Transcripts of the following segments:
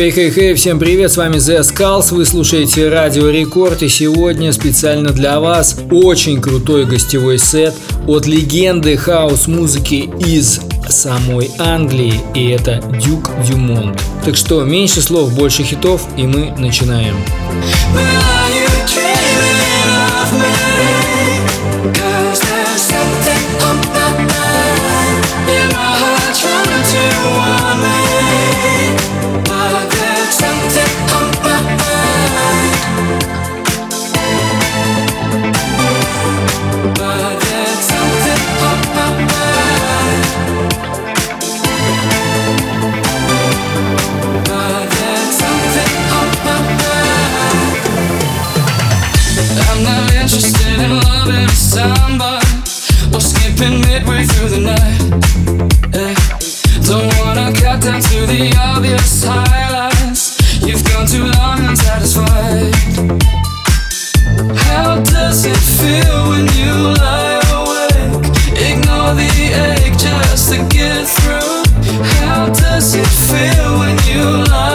Хей-хей-хей, всем привет, с вами The Skulls, вы слушаете Радио Рекорд и сегодня специально для вас очень крутой гостевой сет от легенды хаос-музыки из самой Англии, и это Дюк Дюмонт. Так что меньше слов, больше хитов, и мы начинаем. when you love.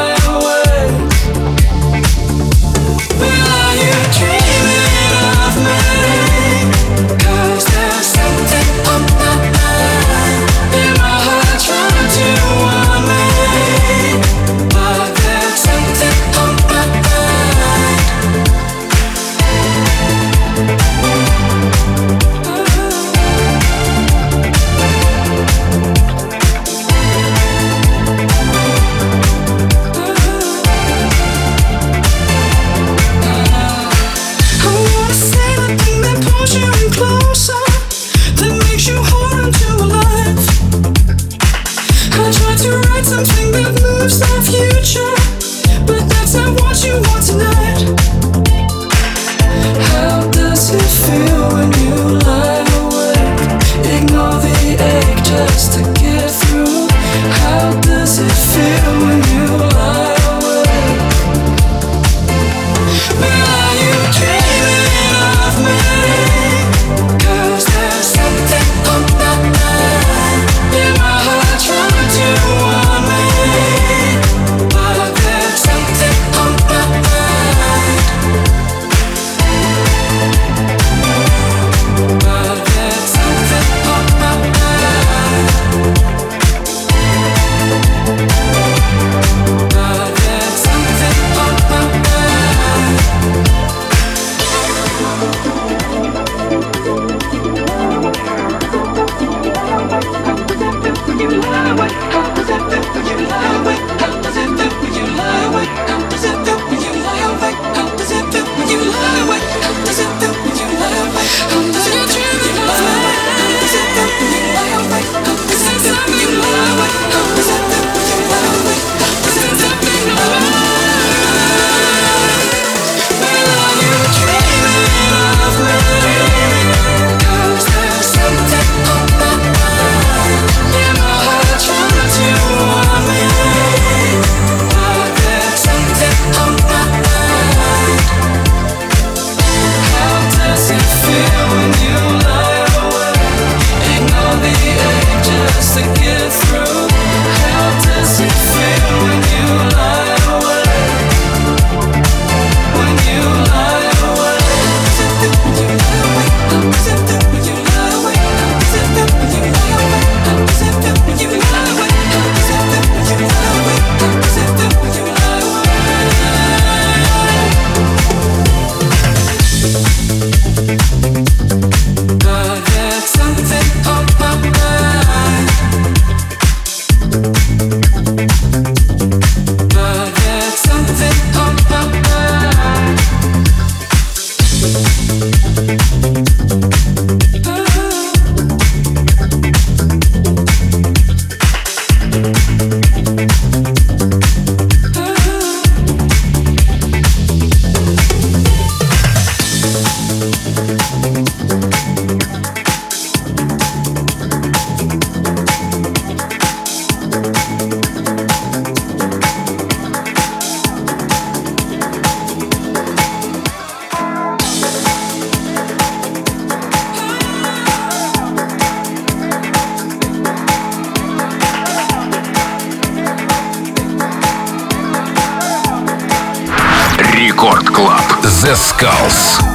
Club. The Skulls.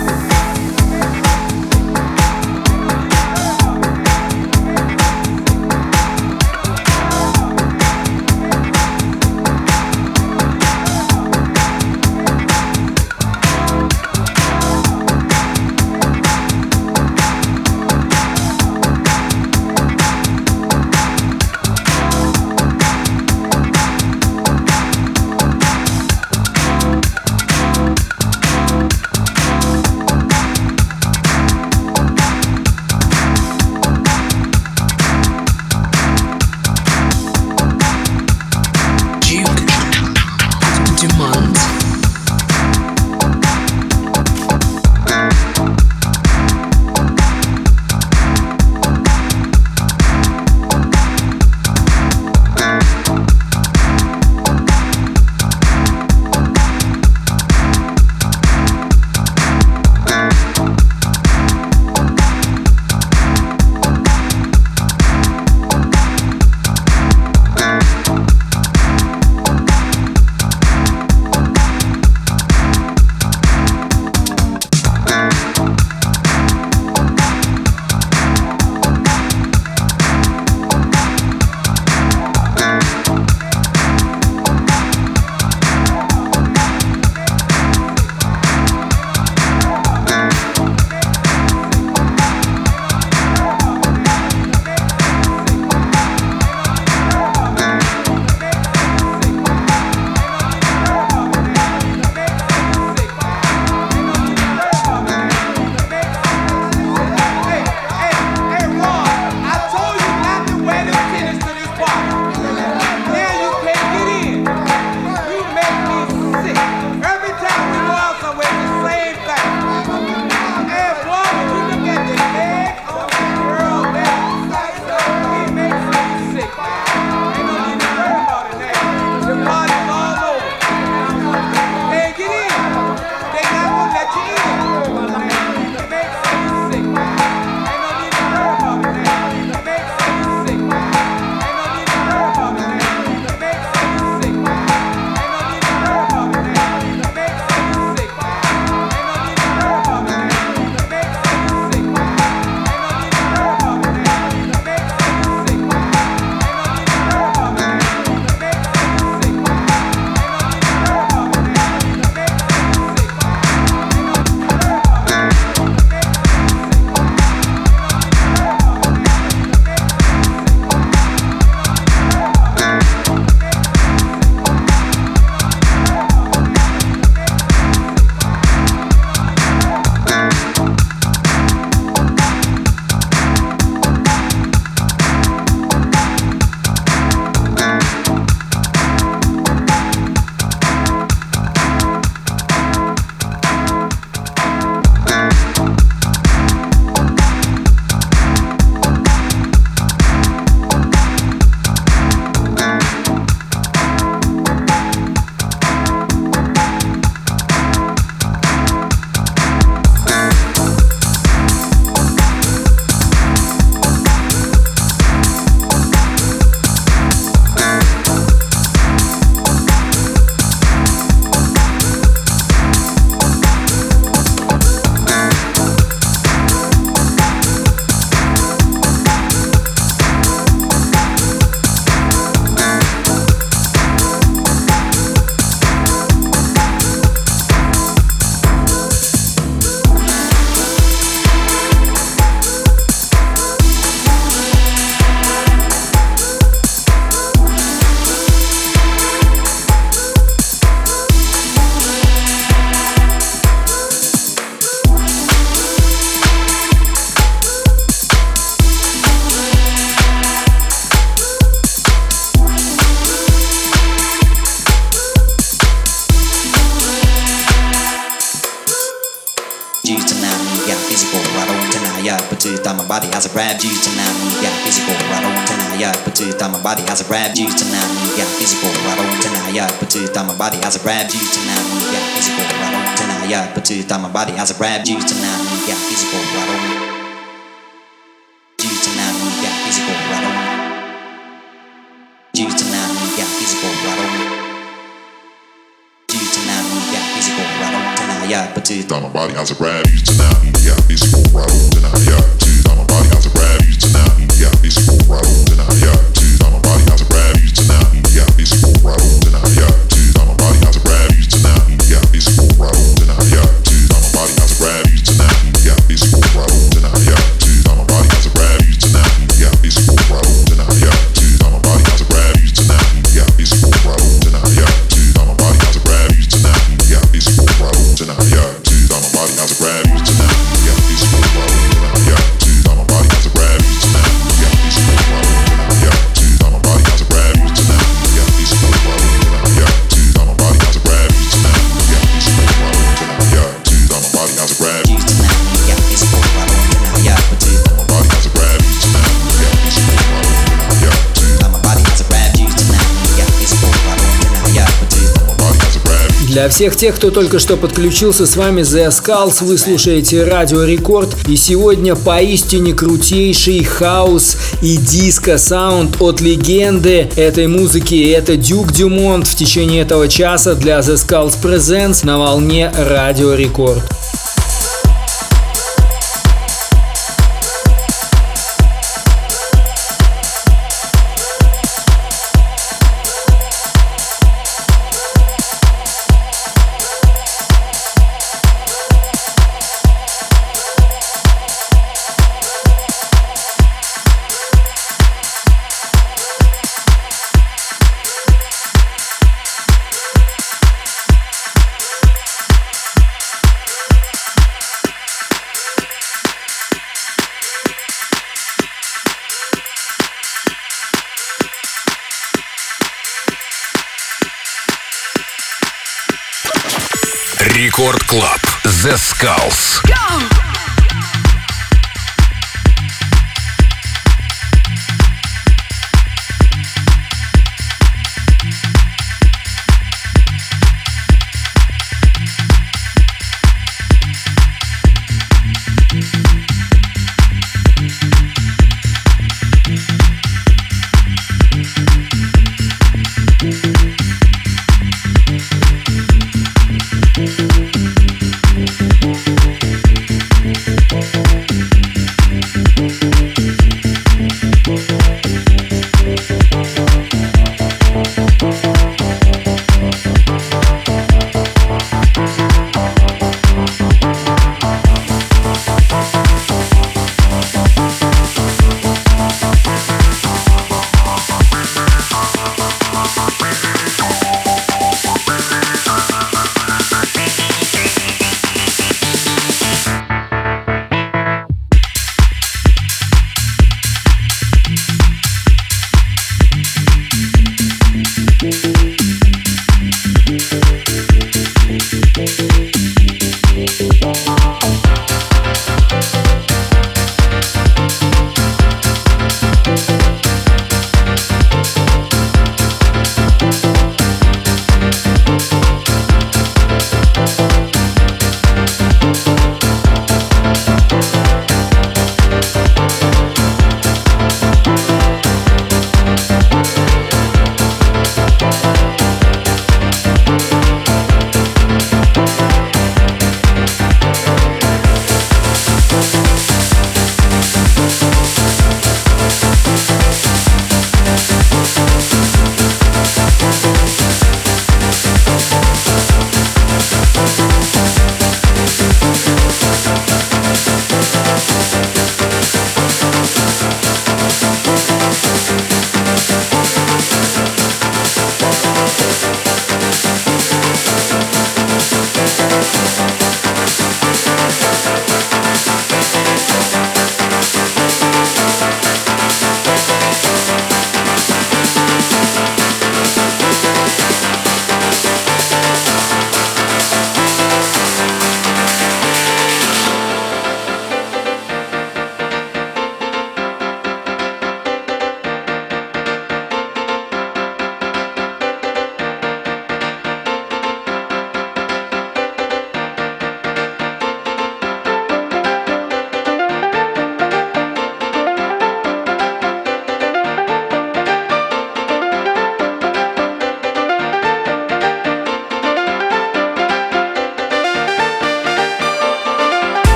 body as I grab you tonight. We got physical right on. You tonight. We got physical right on. You tonight. We got physical right on. You on. Tonight, yeah, but it's my body as a grab you tonight. Для всех тех, кто только что подключился, с вами The Skulls, вы слушаете Радио Рекорд, и сегодня поистине крутейший хаос и диско-саунд от легенды этой музыки. Это Дюк Дюмонт в течение этого часа для The Skulls Presents на волне Радио Рекорд.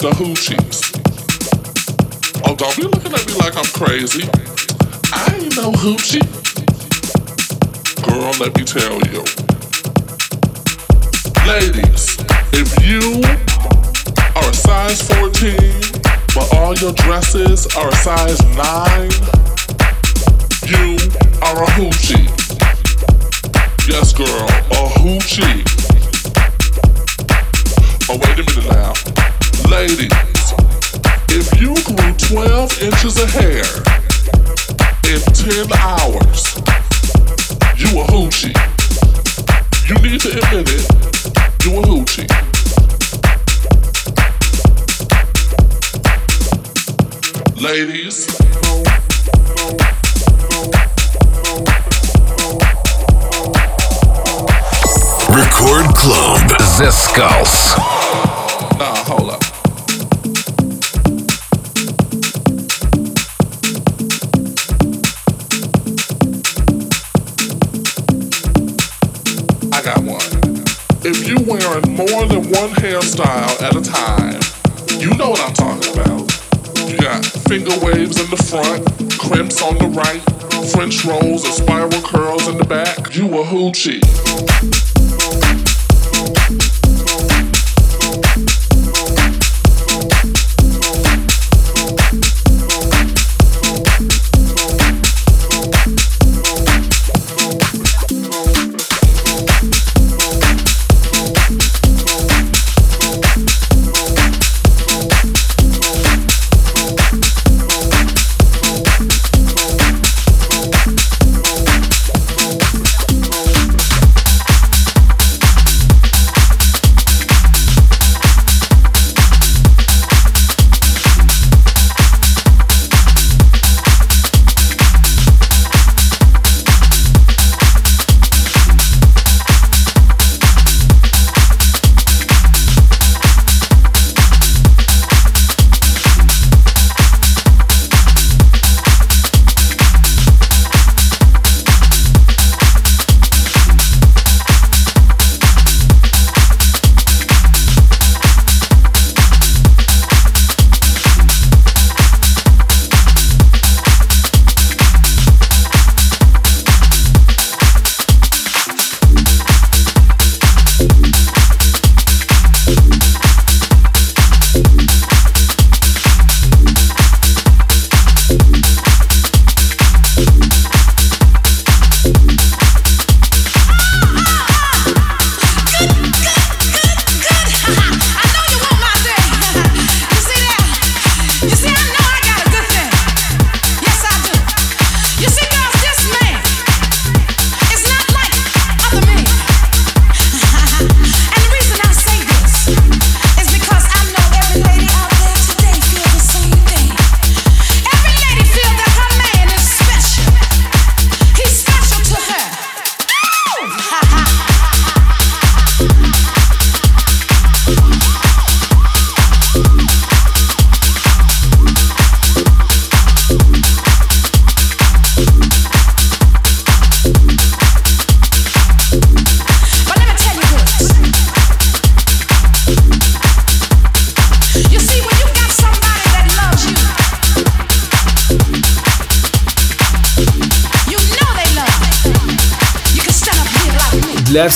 The hoochies. Oh, don't be looking at me like I'm crazy. I ain't no hoochie. Girl, let me tell you. Ladies, if you are a size 14, but all your dresses are a size 9, You need to admit it, you a hoochie. Ladies, Record Club. Zeskullz. More than one hairstyle at a time, you know what I'm talking about. You got finger waves in the front, crimps on the right, French rolls and spiral curls in the back. You a hoochie.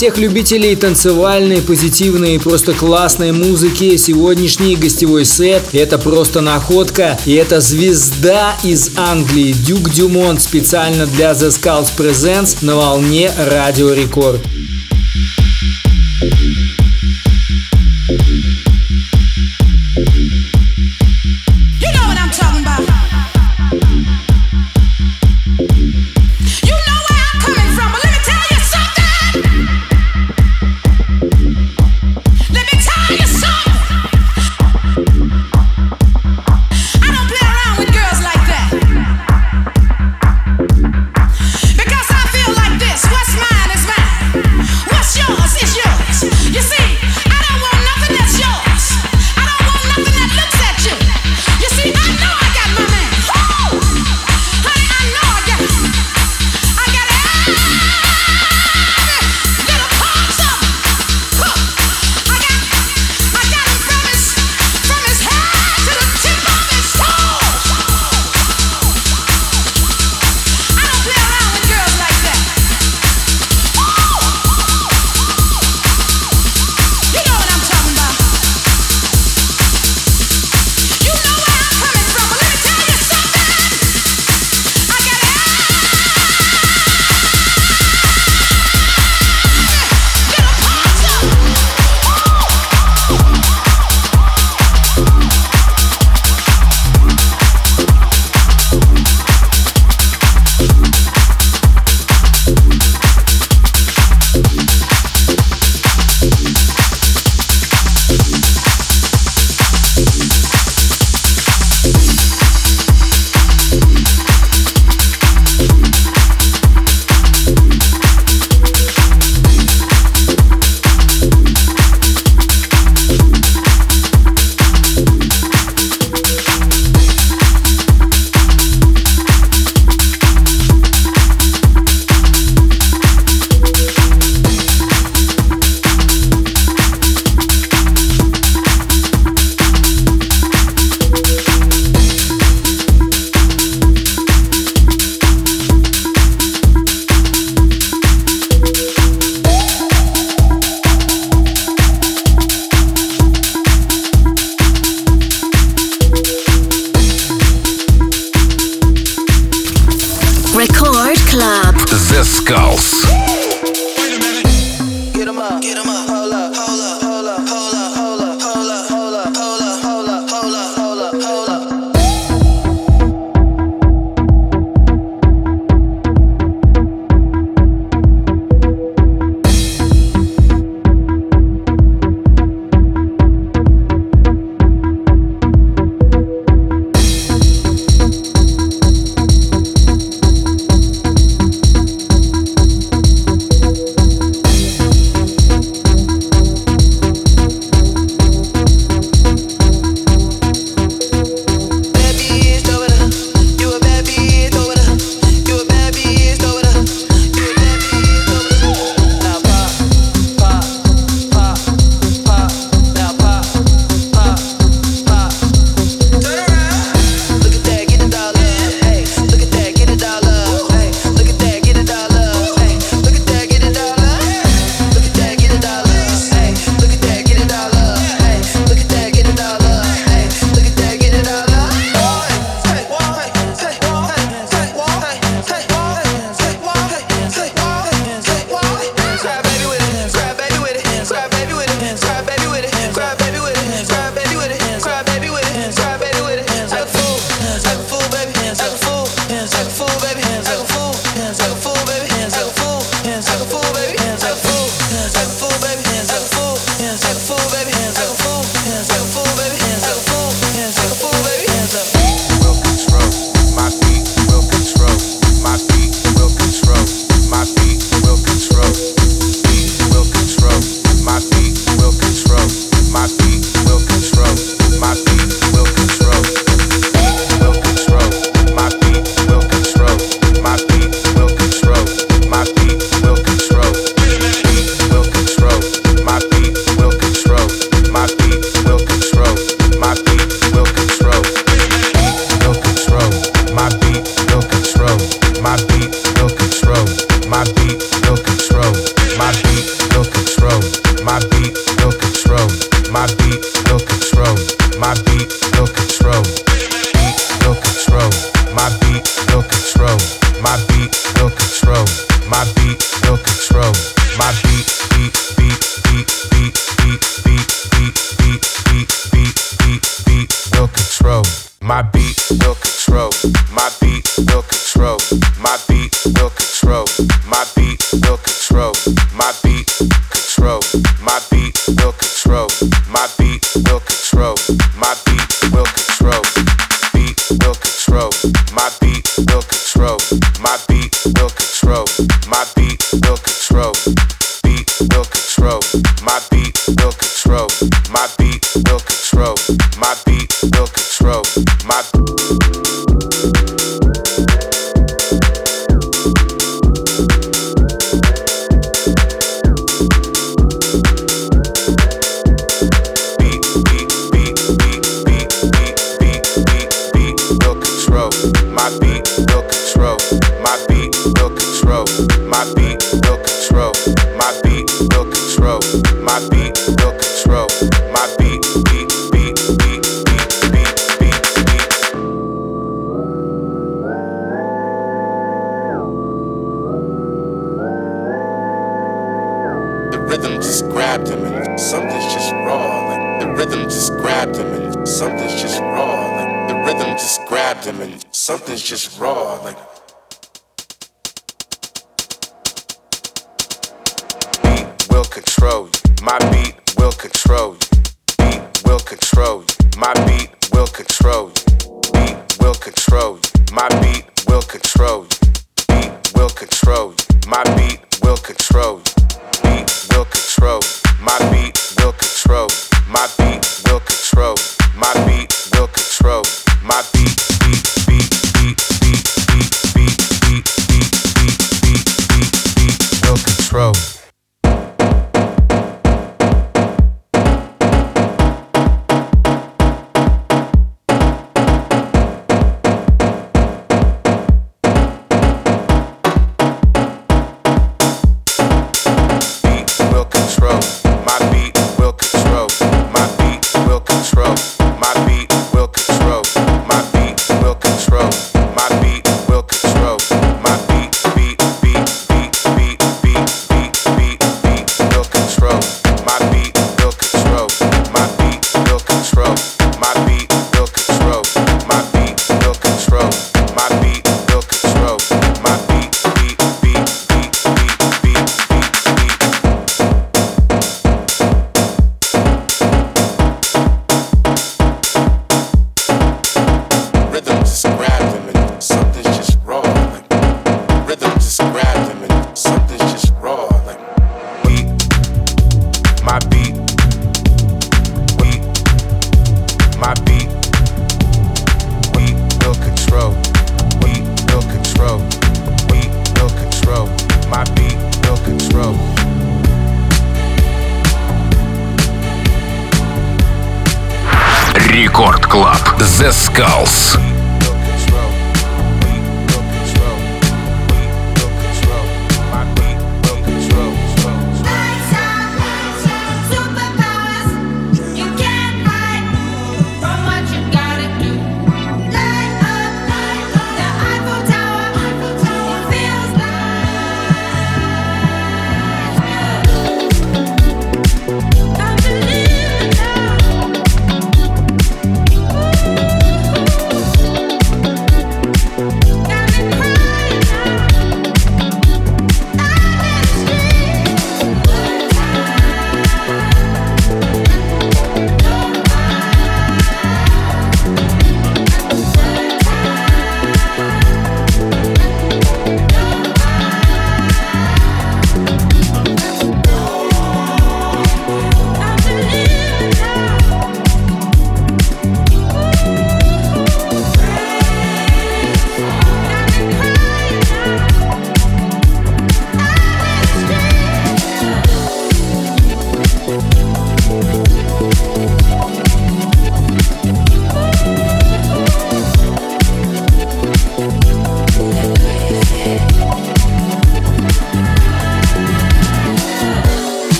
Всех любителей танцевальной, позитивной и просто классной музыки сегодняшний гостевой сет – это просто находка. И это звезда из Англии Дюк Дюмонт специально для The Skulls Presents на волне Радио Рекорд.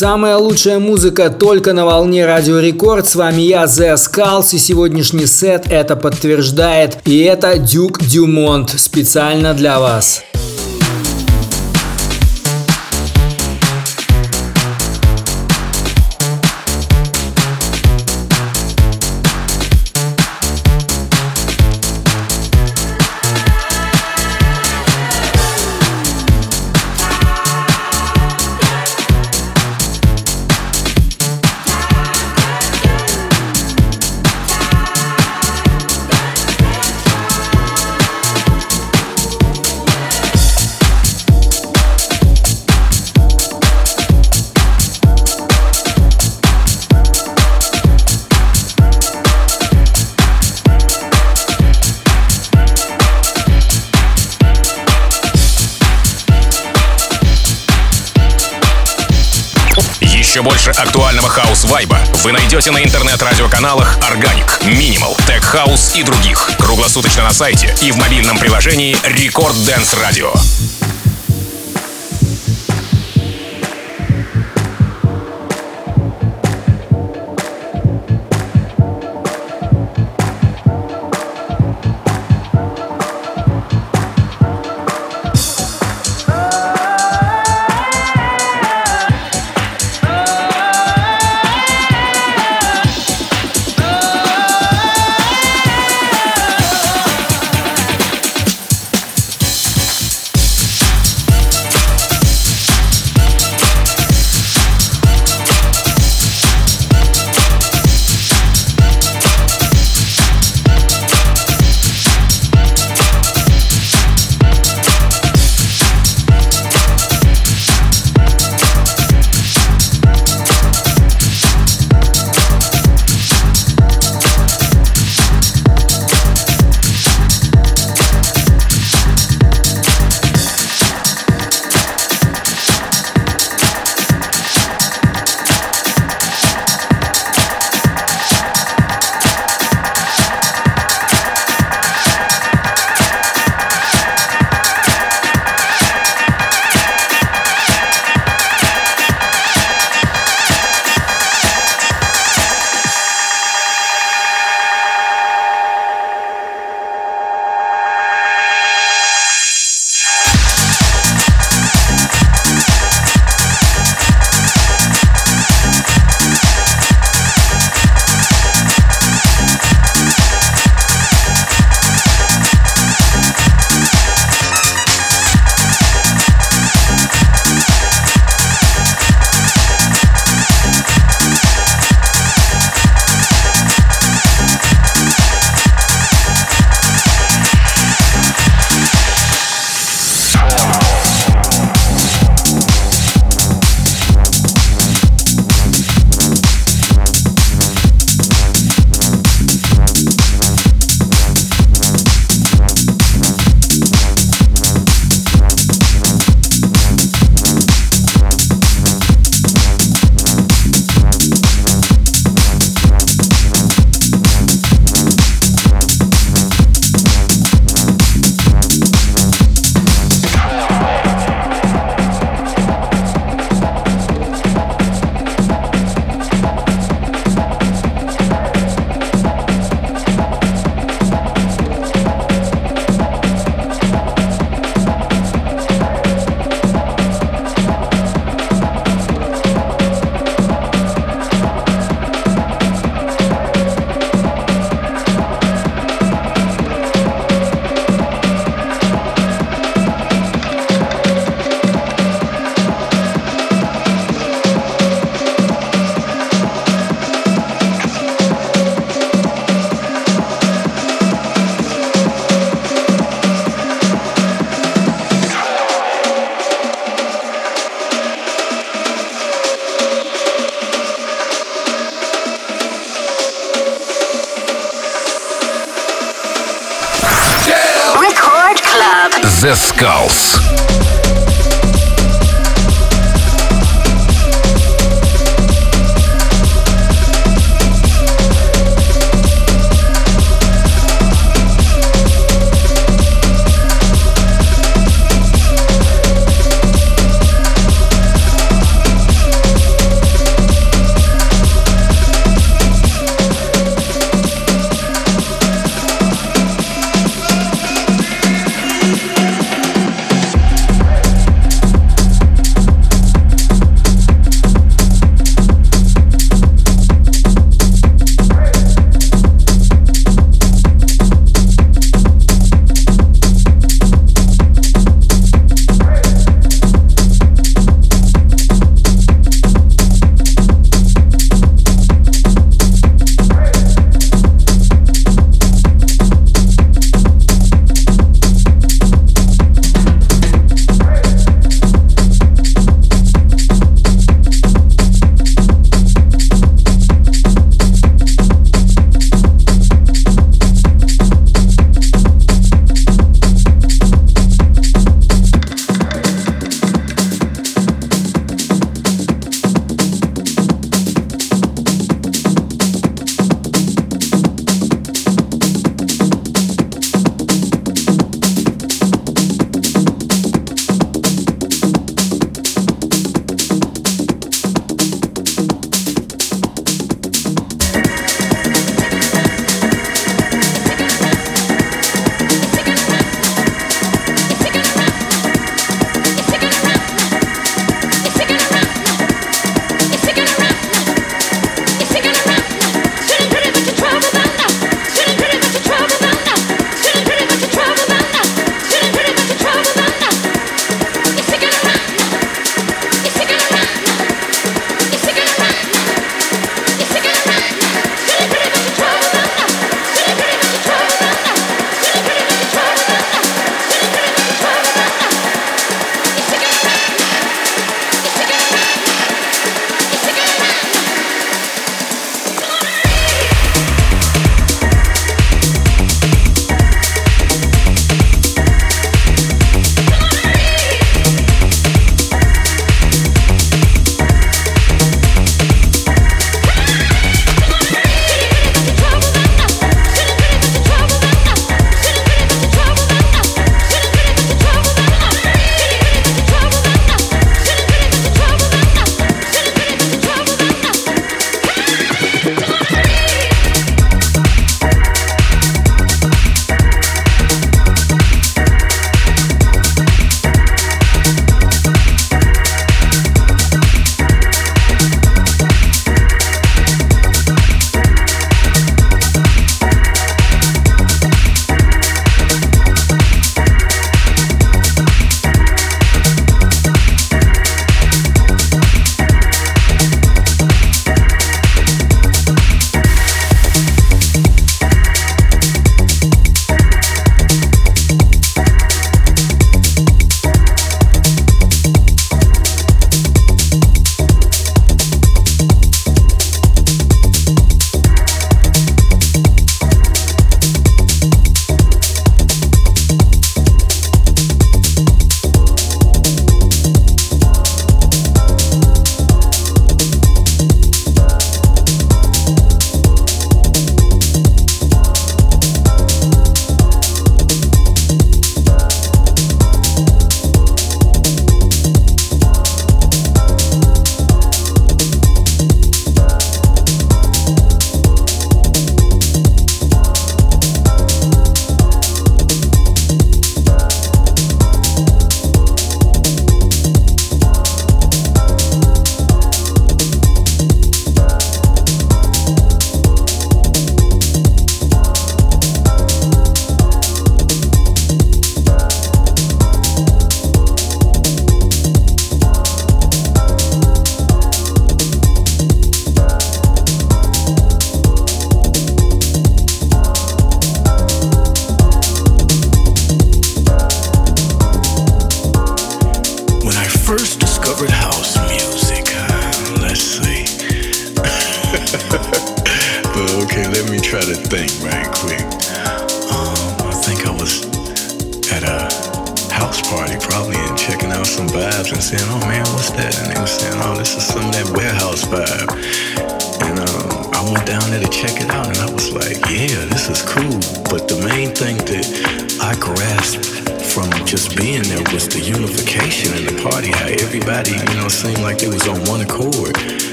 Самая лучшая музыка только на волне Радио Рекорд. С вами я, The Skulls, и сегодняшний сет это подтверждает. И это Дюк Дюмонт специально для вас. Найдете на интернет-радиоканалах Organic, Minimal, Tech House и других. Круглосуточно на сайте и в мобильном приложении Record Dance Radio.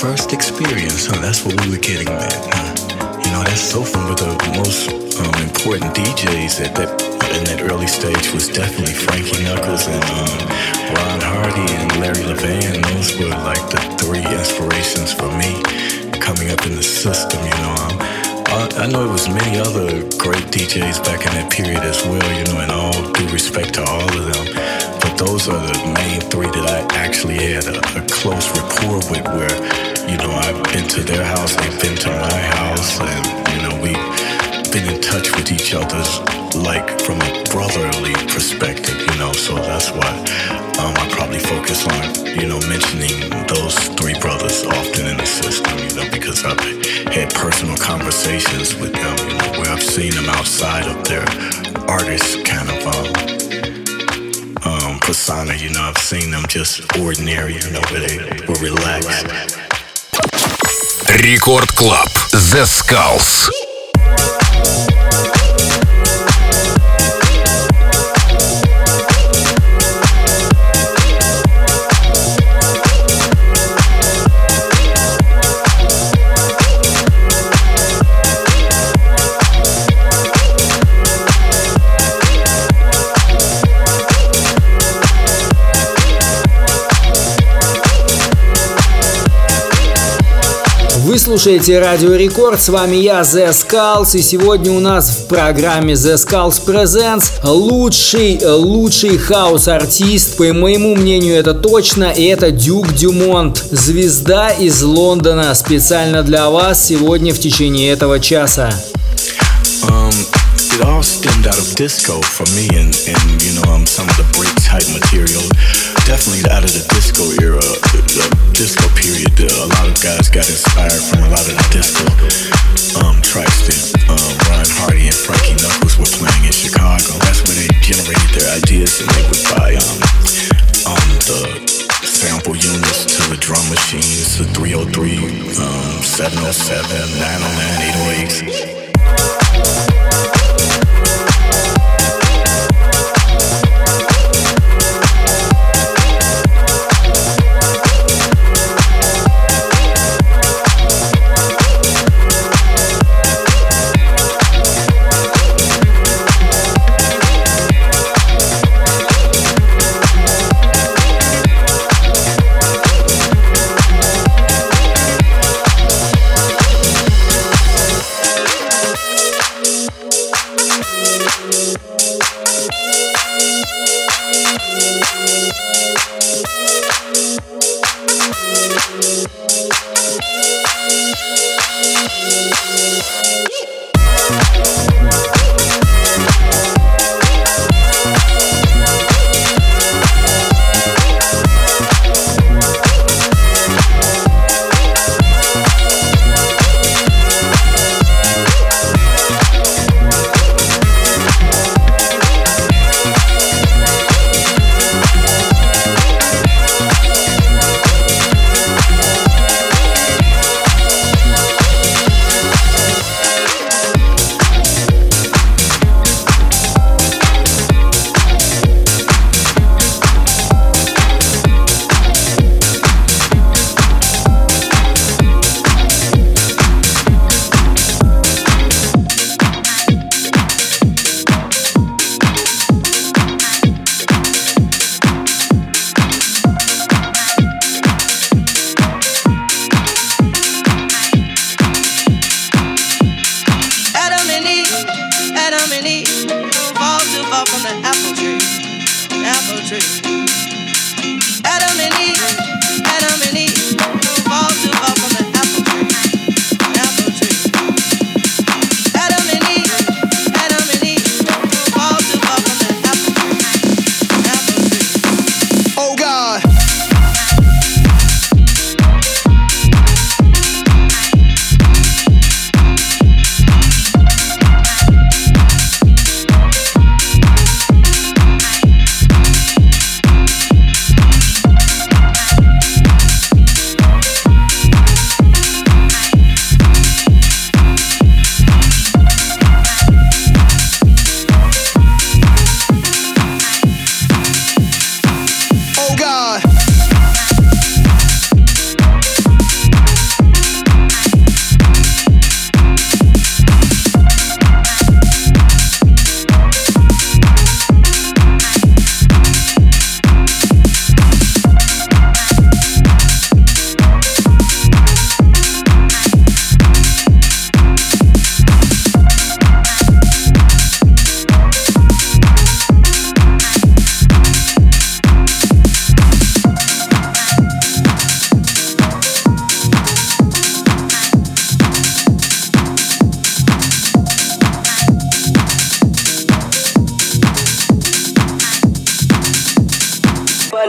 First experience, huh, that's what we were getting at. Huh? You know, that's so fun. But the most um, important DJs at that in that early stage was definitely Frankie Knuckles and um, Ron Hardy and Larry Levan. Those were like the three inspirations for me coming up in the system. You know, um, I, I know it was many other great DJs back in that period as well. You know, and all due respect to all of them. But those are the main three that I actually had a, a close rapport with. Where you know I've been to their house, they've been to my house, and you know we've been in touch with each other's like from a brotherly perspective, you know. So that's why um, I probably focus on you know mentioning those three brothers often in the system, you know, because I've had personal conversations with them, you know, where I've seen them outside of their artist kind of um, um, persona, you know. I've seen them just ordinary, you know, where they were relaxed. Рекорд Клаб. Zeskullz. Вы слушаете Радио Рекорд, с вами я, The Skulls, и сегодня у нас в программе The Skulls Presents лучший, лучший хаос-артист, по моему мнению это точно, и это Дюк Дюмонт, звезда из Лондона, специально для вас сегодня в течение этого часа. Um, it all stemmed out of disco for me and, and you know, um, some of the break type material. Definitely out of the disco era, the, the disco period. Uh, a lot of guys got inspired from a lot of the disco um, tracks that um, Ron Hardy and Frankie Knuckles were playing in Chicago. That's where they generated their ideas and they would buy um, um, the sample units to the drum machines, the 303, um, 707, 909, 808s.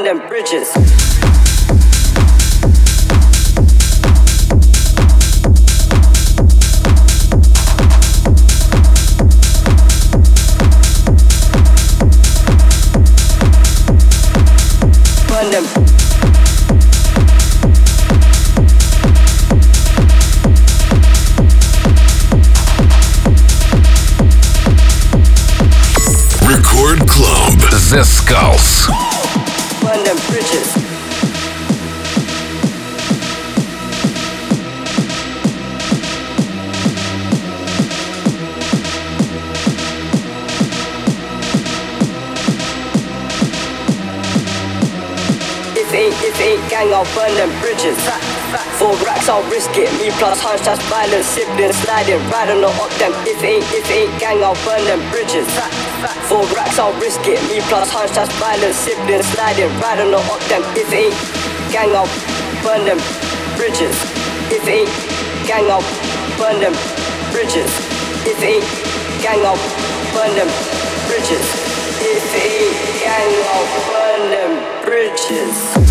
Burn them bridges. If ain't, gang, I'll burn them bridges. Four racks, I'll risk it. Me plus hunch, that's violent. Siblings sliding, riding or up them. If ain't, if ain't gang, I'll burn them bridges. Four racks, I'll risk it. Me plus hunch, that's violent. Siblings sliding, riding or up them. If it ain't gang, I'll burn them bridges. If it ain't gang, I'll burn them bridges. If it ain't gang, I'll burn them bridges. If it ain't gang, I'll burn them bridges.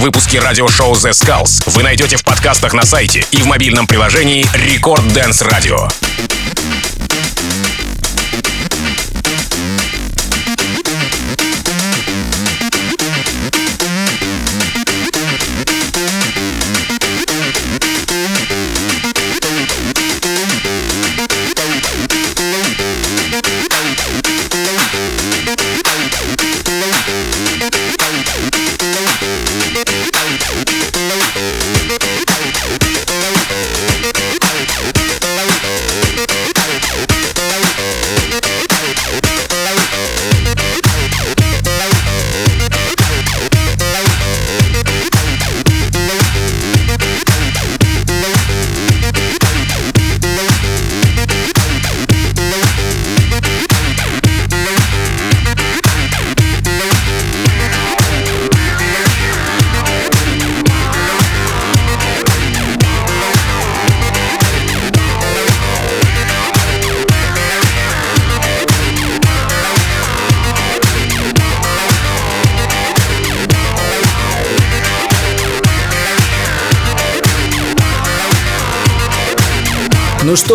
Выпуски радиошоу The Skulls вы найдете в подкастах на сайте и в мобильном приложении Record Dance Radio.